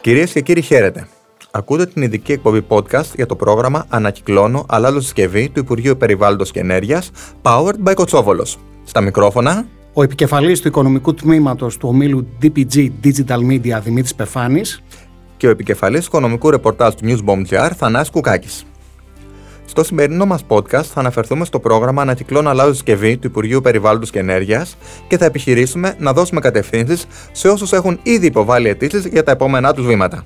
Κυρίες και κύριοι, χαίρετε. Ακούτε την ειδική εκπομπή podcast για το πρόγραμμα Ανακυκλώνω Αλλάζω Συσκευή του Υπουργείου Περιβάλλοντος και Ενέργειας, Powered by Κοτσόβολος. Στα μικρόφωνα. Ο επικεφαλής του οικονομικού τμήματος του ομίλου DPG Digital Media Δημήτρης Πεφάνη. Και ο επικεφαλής οικονομικού ρεπορτάζ του News Θανάσης Κουκάκης. Στο σημερινό μας podcast θα αναφερθούμε στο πρόγραμμα Ανακυκλώνω Αλλάζω Συσκευή του Υπουργείου Περιβάλλοντος και Ενέργειας και θα επιχειρήσουμε να δώσουμε κατευθύνσεις σε όσους έχουν ήδη υποβάλει αιτήσεις για τα επόμενά τους βήματα.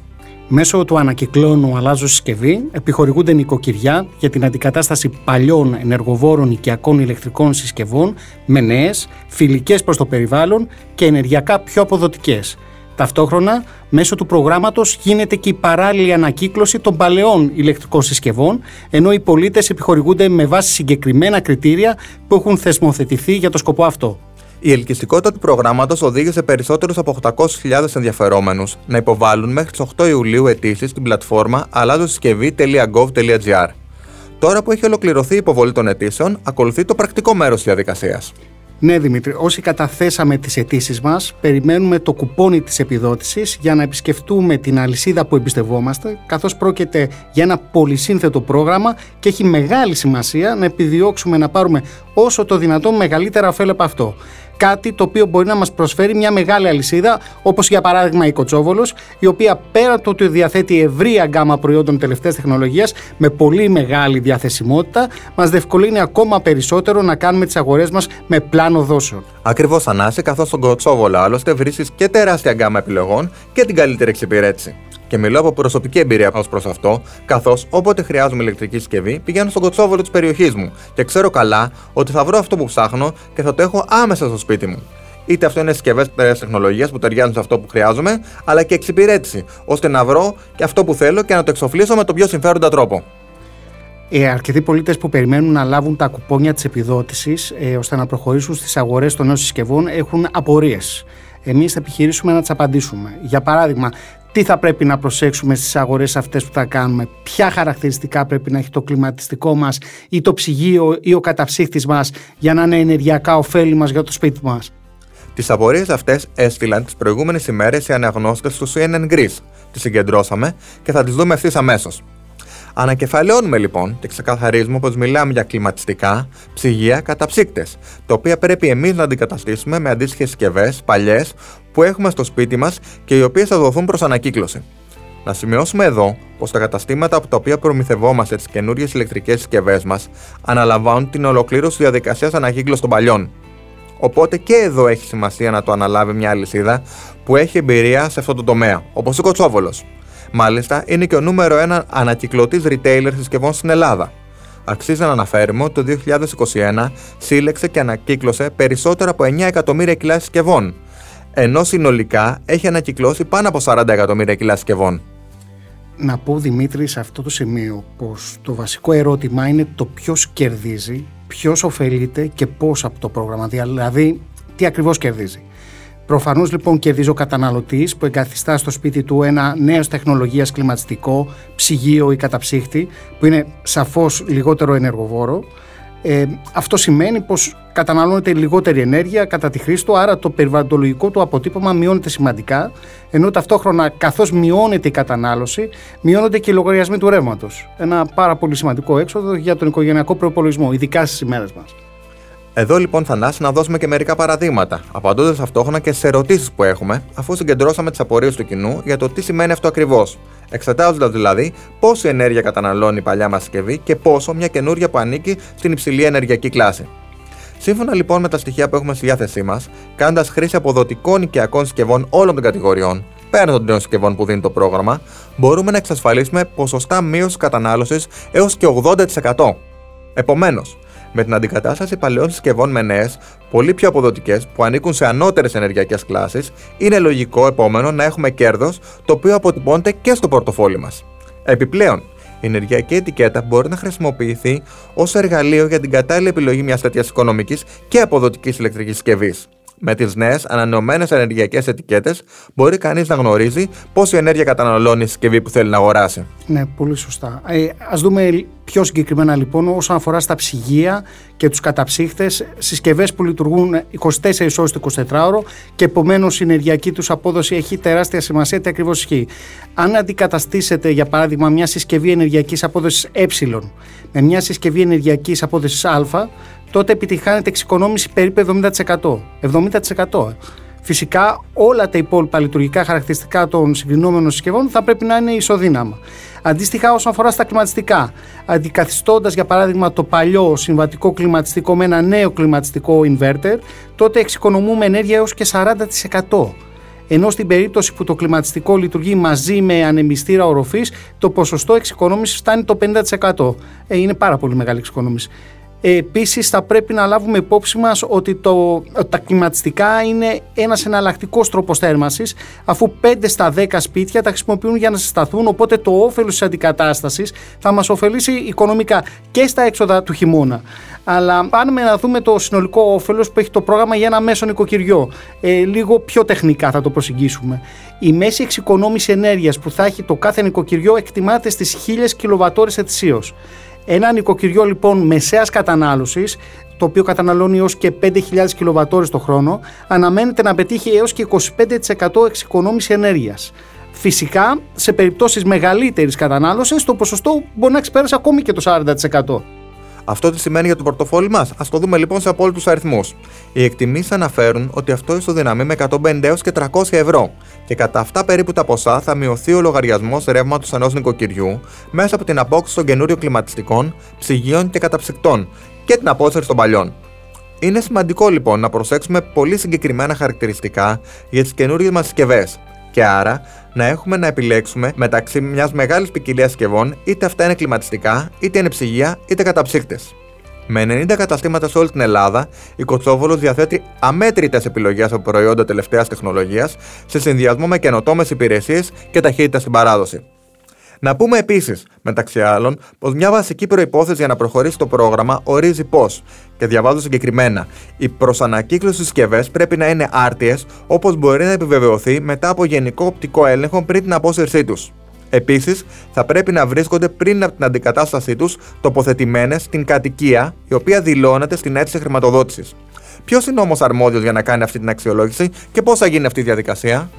Μέσω του ανακυκλώνου αλλάζω συσκευή επιχορηγούνται νοικοκυριά για την αντικατάσταση παλιών ενεργοβόρων οικιακών ηλεκτρικών συσκευών με νέες, φιλικές προς το περιβάλλον και ενεργειακά πιο αποδοτικές. Ταυτόχρονα, μέσω του προγράμματος γίνεται και η παράλληλη ανακύκλωση των παλαιών ηλεκτρικών συσκευών, ενώ οι πολίτες επιχορηγούνται με βάση συγκεκριμένα κριτήρια που έχουν θεσμοθετηθεί για το σκοπό αυτό. Η ελκυστικότητα του προγράμματος οδήγησε περισσότερους από 800.000 ενδιαφερόμενους να υποβάλουν μέχρι τις 8 Ιουλίου αιτήσεις στην πλατφόρμα αλλάζοσυσκευή.gov.gr. Τώρα που έχει ολοκληρωθεί η υποβολή των αιτήσεων, ακολουθεί το πρακτικό μέρος της διαδικασίας. Ναι, Δημήτρη, όσοι καταθέσαμε τις αιτήσεις μας, περιμένουμε το κουπόνι της επιδότησης για να επισκεφτούμε την αλυσίδα που εμπιστευόμαστε, καθώς πρόκειται για ένα πολυσύνθετο πρόγραμμα και έχει μεγάλη σημασία να επιδιώξουμε να πάρουμε όσο το δυνατόν μεγαλύτερα ωφέλη από αυτό κάτι το οποίο μπορεί να μας προσφέρει μια μεγάλη αλυσίδα, όπως για παράδειγμα η Κοτσόβολος, η οποία πέρα από το ότι διαθέτει ευρία γκάμα προϊόντων τελευταίας τεχνολογίας με πολύ μεγάλη διαθεσιμότητα, μας διευκολύνει ακόμα περισσότερο να κάνουμε τις αγορές μας με πλάνο δόσεων. Ακριβώς, Ανάση, καθώς στον Κοτσόβολο άλλωστε βρίσκεις και τεράστια γκάμα επιλογών και την καλύτερη εξυπηρέτηση. Και μιλώ από προσωπική εμπειρία ως προς αυτό, καθώς όποτε χρειάζομαι ηλεκτρική συσκευή, πηγαίνω στον κοτσόβολο της περιοχής μου και ξέρω καλά ότι θα βρω αυτό που ψάχνω και θα το έχω άμεσα στο σπίτι μου. Είτε αυτό είναι συσκευές τεχνολογίας που ταιριάζουν σε αυτό που χρειάζομαι, αλλά και εξυπηρέτηση, ώστε να βρω και αυτό που θέλω και να το εξοφλήσω με τον πιο συμφέροντα τρόπο. Ε, αρκετοί πολίτες που περιμένουν να λάβουν τα κουπόνια της επιδότησης ε, ώστε να προχωρήσουν στις αγορές των νέων συσκευών έχουν απορίες. Εμείς θα επιχειρήσουμε να τις απαντήσουμε. Για παράδειγμα, τι θα πρέπει να προσέξουμε στις αγορές αυτές που θα κάνουμε, ποια χαρακτηριστικά πρέπει να έχει το κλιματιστικό μας ή το ψυγείο ή ο καταψύχτης μας για να είναι ενεργειακά ωφέλιμα για το σπίτι μας; Τις απορίε αυτές έστειλαν τις προηγούμενες ημέρες οι αναγνώστες τους CNN Greece. Τις συγκεντρώσαμε και θα τις δούμε ευθύς αμέσως. Ανακεφαλαιώνουμε λοιπόν και ξεκαθαρίζουμε πως μιλάμε για κλιματιστικά, ψυγεία, καταψύκτες, τα οποία πρέπει εμείς να αντικαταστήσουμε με αντίστοιχες συσκευές, παλιές, που έχουμε στο σπίτι μας και οι οποίες θα δοθούν προς ανακύκλωση. Να σημειώσουμε εδώ πως τα καταστήματα από τα οποία προμηθευόμαστε τις καινούριε ηλεκτρικές συσκευές μας αναλαμβάνουν την ολοκλήρωση της διαδικασίας ανακύκλωσης των παλιών. Οπότε και εδώ έχει σημασία να το αναλάβει μια αλυσίδα που έχει εμπειρία σε αυτό το τομέα, όπως ο Κοτσόβολος. Μάλιστα, είναι και ο νούμερο ένα ανακυκλωτής retailer συσκευών στην Ελλάδα. Αξίζει να αναφέρουμε ότι το 2021 σύλλεξε και ανακύκλωσε περισσότερα από 9 εκατομμύρια κιλά συσκευών, ενώ συνολικά έχει ανακυκλώσει πάνω από 40 εκατομμύρια κιλά συσκευών. Να πω Δημήτρη σε αυτό το σημείο πως το βασικό ερώτημα είναι το ποιος κερδίζει, ποιος ωφελείται και πώς από το πρόγραμμα, δηλαδή τι ακριβώς κερδίζει. Προφανώς λοιπόν κερδίζει ο καταναλωτής που εγκαθιστά στο σπίτι του ένα νέος τεχνολογίας κλιματιστικό, ψυγείο ή καταψύχτη που είναι σαφώς λιγότερο ενεργοβόρο. Ε, αυτό σημαίνει πως καταναλώνεται λιγότερη ενέργεια κατά τη χρήση του, άρα το περιβαλλοντολογικό του αποτύπωμα μειώνεται σημαντικά, ενώ ταυτόχρονα καθώς μειώνεται η κατανάλωση, μειώνονται και οι λογαριασμοί του ρεύματος. Ένα πάρα πολύ σημαντικό έξοδο για τον οικογενειακό προπολογισμό, ειδικά στις ημέρες μας. Εδώ λοιπόν Θανάση να δώσουμε και μερικά παραδείγματα, απαντώντας ταυτόχρονα και σε ερωτήσεις που έχουμε, αφού συγκεντρώσαμε τις απορίες του κοινού για το τι σημαίνει αυτό ακριβώς. Εξετάζοντας δηλαδή πόση ενέργεια καταναλώνει η παλιά μας συσκευή και πόσο μια καινούρια που ανήκει στην υψηλή ενεργειακή κλάση. Σύμφωνα λοιπόν με τα στοιχεία που έχουμε στη διάθεσή μας, κάνοντας χρήση αποδοτικών οικιακών συσκευών όλων των κατηγοριών, πέραν των νέων συσκευών που δίνει το πρόγραμμα, μπορούμε να εξασφαλίσουμε ποσοστά μείωσης κατανάλωσης έως και 80%. Επομένως, με την αντικατάσταση παλαιών συσκευών με νέες, πολύ πιο αποδοτικές που ανήκουν σε ανώτερες ενεργειακές κλάσεις, είναι λογικό επόμενο να έχουμε κέρδος το οποίο αποτυπώνεται και στο πορτοφόλι μας. Επιπλέον, η ενεργειακή ετικέτα μπορεί να χρησιμοποιηθεί ως εργαλείο για την κατάλληλη επιλογή μιας τέτοιας οικονομικής και αποδοτικής ηλεκτρικής συσκευής. Με τις νέες ανανεωμένες ενεργειακές ετικέτες, μπορεί κανείς να γνωρίζει πόση ενέργεια καταναλώνεις η συσκευή που θέλει να αγοράσει. Ναι, πολύ σωστά. Ε, Α δούμε πιο συγκεκριμένα λοιπόν όσον αφορά στα ψυγεία και τους καταψύχτες, συσκευές που λειτουργούν 24 ώρες το 24ωρο και επομένως η ενεργειακή τους απόδοση έχει τεράστια σημασία. Τι ακριβώς ισχύει. Αν αντικαταστήσετε, για παράδειγμα, μια συσκευή ενεργειακής απόδοσης ε με μια συσκευή ενεργειακής απόδοσης α, τότε επιτυχάνεται εξοικονόμηση περίπου 70%. 70%. Φυσικά όλα τα υπόλοιπα λειτουργικά χαρακτηριστικά των συγκρινόμενων συσκευών θα πρέπει να είναι ισοδύναμα. Αντίστοιχα, όσον αφορά στα κλιματιστικά, αντικαθιστώντας για παράδειγμα το παλιό συμβατικό κλιματιστικό με ένα νέο κλιματιστικό inverter, τότε εξοικονομούμε ενέργεια έως και 40%. Ενώ στην περίπτωση που το κλιματιστικό λειτουργεί μαζί με ανεμιστήρα οροφής, το ποσοστό εξοικονόμησης φτάνει το 50%. Ε, είναι πάρα πολύ μεγάλη εξοικονόμηση. Επίσης, θα πρέπει να λάβουμε υπόψη μας ότι το, τα κλιματιστικά είναι ένας εναλλακτικός τρόπος θέρμανσης, αφού 5 στα 10 σπίτια τα χρησιμοποιούν για να συσταθούν. Οπότε το όφελος της αντικατάστασης θα μας ωφελήσει οικονομικά και στα έξοδα του χειμώνα. Αλλά πάμε να δούμε το συνολικό όφελος που έχει το πρόγραμμα για ένα μέσο νοικοκυριό. Ε, λίγο πιο τεχνικά θα το προσεγγίσουμε. Η μέση εξοικονόμηση ενέργειας που θα έχει το κάθε νοικοκυριό εκτιμάται στις 1000 κιλοβατόρες ετησίως. Ένα νοικοκυριό λοιπόν μεσαίας κατανάλωσης, το οποίο καταναλώνει έως και 5.000 κιλοβατόρες το χρόνο, αναμένεται να πετύχει έως και 25% εξοικονόμηση ενέργειας. Φυσικά, σε περιπτώσεις μεγαλύτερης κατανάλωσης, το ποσοστό μπορεί να ξεπέρασε ακόμη και το 40%. Αυτό τι σημαίνει για το πορτοφόλι μας; Α το δούμε λοιπόν σε απόλυτους αριθμούς. Οι εκτιμήσεις αναφέρουν ότι αυτό ισοδυναμεί με 150 έως και 300 ευρώ και κατά αυτά περίπου τα ποσά θα μειωθεί ο λογαριασμός ρεύματος ενός νοικοκυριού μέσα από την απόκτηση των καινούριων κλιματιστικών, ψυγείων και καταψυκτών και την απόσυρση των παλιών. Είναι σημαντικό λοιπόν να προσέξουμε πολύ συγκεκριμένα χαρακτηριστικά για τις καινούριες μας συσκευές και άρα να έχουμε να επιλέξουμε μεταξύ μιας μεγάλης ποικιλίας συσκευών, είτε αυτά είναι κλιματιστικά, είτε είναι ψυγεία, είτε καταψύκτες. Με 90 καταστήματα σε όλη την Ελλάδα, η Κοτσόβολος διαθέτει αμέτρητες επιλογές από προϊόντα τελευταίας τεχνολογίας σε συνδυασμό με καινοτόμες υπηρεσίες και ταχύτητα στην παράδοση. Να πούμε επίσης, μεταξύ άλλων, πως μια βασική προπόθεση για να προχωρήσει το πρόγραμμα ορίζει πω, και διαβάζω συγκεκριμένα, οι προσανακύκλωση συσκευές πρέπει να είναι άρτιες όπως μπορεί να επιβεβαιωθεί μετά από γενικό οπτικό έλεγχο πριν την απόσυρσή τους. Επίσης, θα πρέπει να βρίσκονται πριν από την αντικατάστασή τους τοποθετημένες στην κατοικία η οποία δηλώνεται στην αίτηση χρηματοδότησης. Ποιος είναι όμως αρμόδιος για να κάνει αυτή την αξιολόγηση και πώς θα γίνει αυτή η διαδικασία;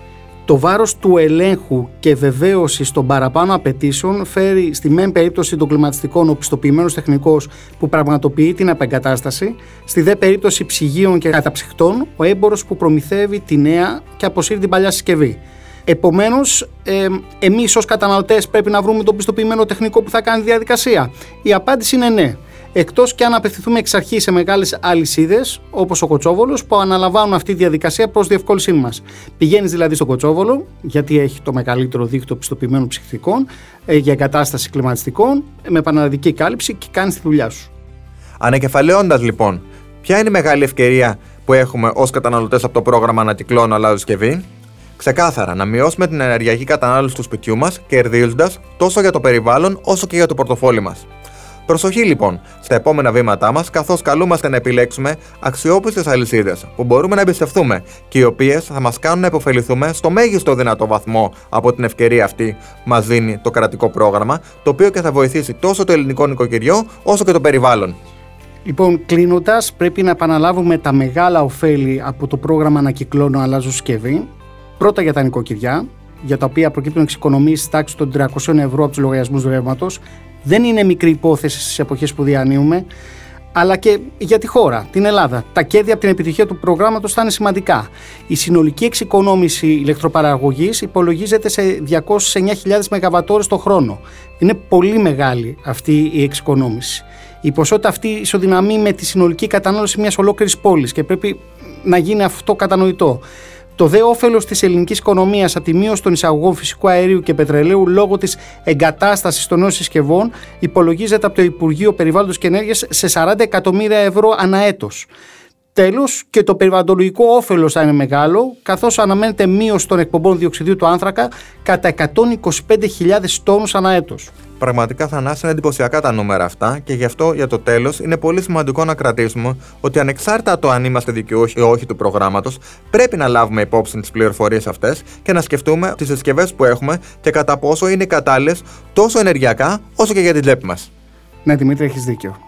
Το βάρος του ελέγχου και βεβαίωσης των παραπάνω απαιτήσεων φέρει στη μεν περίπτωση των κλιματιστικών ο πιστοποιημένος τεχνικός που πραγματοποιεί την απεγκατάσταση, στη δε περίπτωση ψυγείων και καταψυχτών ο έμπορος που προμηθεύει τη νέα και αποσύρει την παλιά συσκευή. Επομένως, ε, εμείς ως καταναλωτές πρέπει να βρούμε τον πιστοποιημένο τεχνικό που θα κάνει τη διαδικασία. Η απάντηση είναι ναι. Εκτός και αν απευθυνθούμε εξ αρχής σε μεγάλες αλυσίδες, όπως ο Κοτσόβολος, που αναλαμβάνουν αυτή τη διαδικασία προς διευκόλυνσή μας. Πηγαίνεις δηλαδή στο Κοτσόβολο, γιατί έχει το μεγαλύτερο δίκτυο πιστοποιημένων ψυχικών, ε, για εγκατάσταση κλιματιστικών, με πανελλαδική κάλυψη και κάνεις τη δουλειά σου. Ανακεφαλαιώντα λοιπόν, ποια είναι η μεγάλη ευκαιρία που έχουμε ως καταναλωτές από το πρόγραμμα Ανατυκλώνω Αλλάζω Συσκευή. Ξεκάθαρα, να μειώσουμε την ενεργειακή κατανάλωση του σπιτιού μας, κερδίζοντας τόσο για το περιβάλλον όσο και για το πορτοφόλι μας. Προσοχή λοιπόν στα επόμενα βήματά μας, καθώς καλούμαστε να επιλέξουμε αξιόπιστες αλυσίδες που μπορούμε να εμπιστευτούμε και οι οποίες θα μας κάνουν να υποφεληθούμε στο μέγιστο δυνατό βαθμό από την ευκαιρία αυτή που μας δίνει το κρατικό πρόγραμμα, το οποίο και θα βοηθήσει τόσο το ελληνικό νοικοκυριό όσο και το περιβάλλον. Λοιπόν, κλείνοντας, πρέπει να επαναλάβουμε τα μεγάλα ωφέλη από το πρόγραμμα Ανακυκλώνω Αλλάζω Συσκευή. Πρώτα για τα νοικοκυριά, για τα οποία προκύπτουν εξοικονομήσει τάξης των 300 ευρώ από τους λογαριασμούς ρεύματος. Δεν είναι μικρή υπόθεση στις εποχές που διανύουμε, αλλά και για τη χώρα, την Ελλάδα. Τα κέρδη από την επιτυχία του προγράμματος θα είναι σημαντικά. Η συνολική εξοικονόμηση ηλεκτροπαραγωγής υπολογίζεται σε 209.000 ΜΒ το χρόνο. Είναι πολύ μεγάλη αυτή η εξοικονόμηση. Η ποσότητα αυτή ισοδυναμεί με τη συνολική κατανάλωση μιας ολόκληρης πόλης και πρέπει να γίνει αυτό κατανοητό. Το δε όφελος της ελληνικής οικονομίας από τη μείωση των εισαγωγών φυσικού αερίου και πετρελαίου λόγω της εγκατάστασης των νέων συσκευών υπολογίζεται από το Υπουργείο Περιβάλλοντος και Ενέργειας σε 40 εκατομμύρια ευρώ ανά έτος. Τέλος, και το περιβαλλοντολογικό όφελος θα είναι μεγάλο, καθώς αναμένεται μείωση των εκπομπών διοξιδίου του άνθρακα κατά 125.000 τόνους ανά έτος. Πραγματικά θα είναι εντυπωσιακά τα νούμερα αυτά και γι' αυτό για το τέλος είναι πολύ σημαντικό να κρατήσουμε ότι ανεξάρτητα το αν είμαστε δικαιούχοι ή όχι του προγράμματος, πρέπει να λάβουμε υπόψη τις πληροφορίες αυτές και να σκεφτούμε τις συσκευές που έχουμε και κατά πόσο είναι κατάλληλες τόσο ενεργειακά όσο και για την τσέπη μας. Ναι, Δημήτρη, έχεις δίκιο.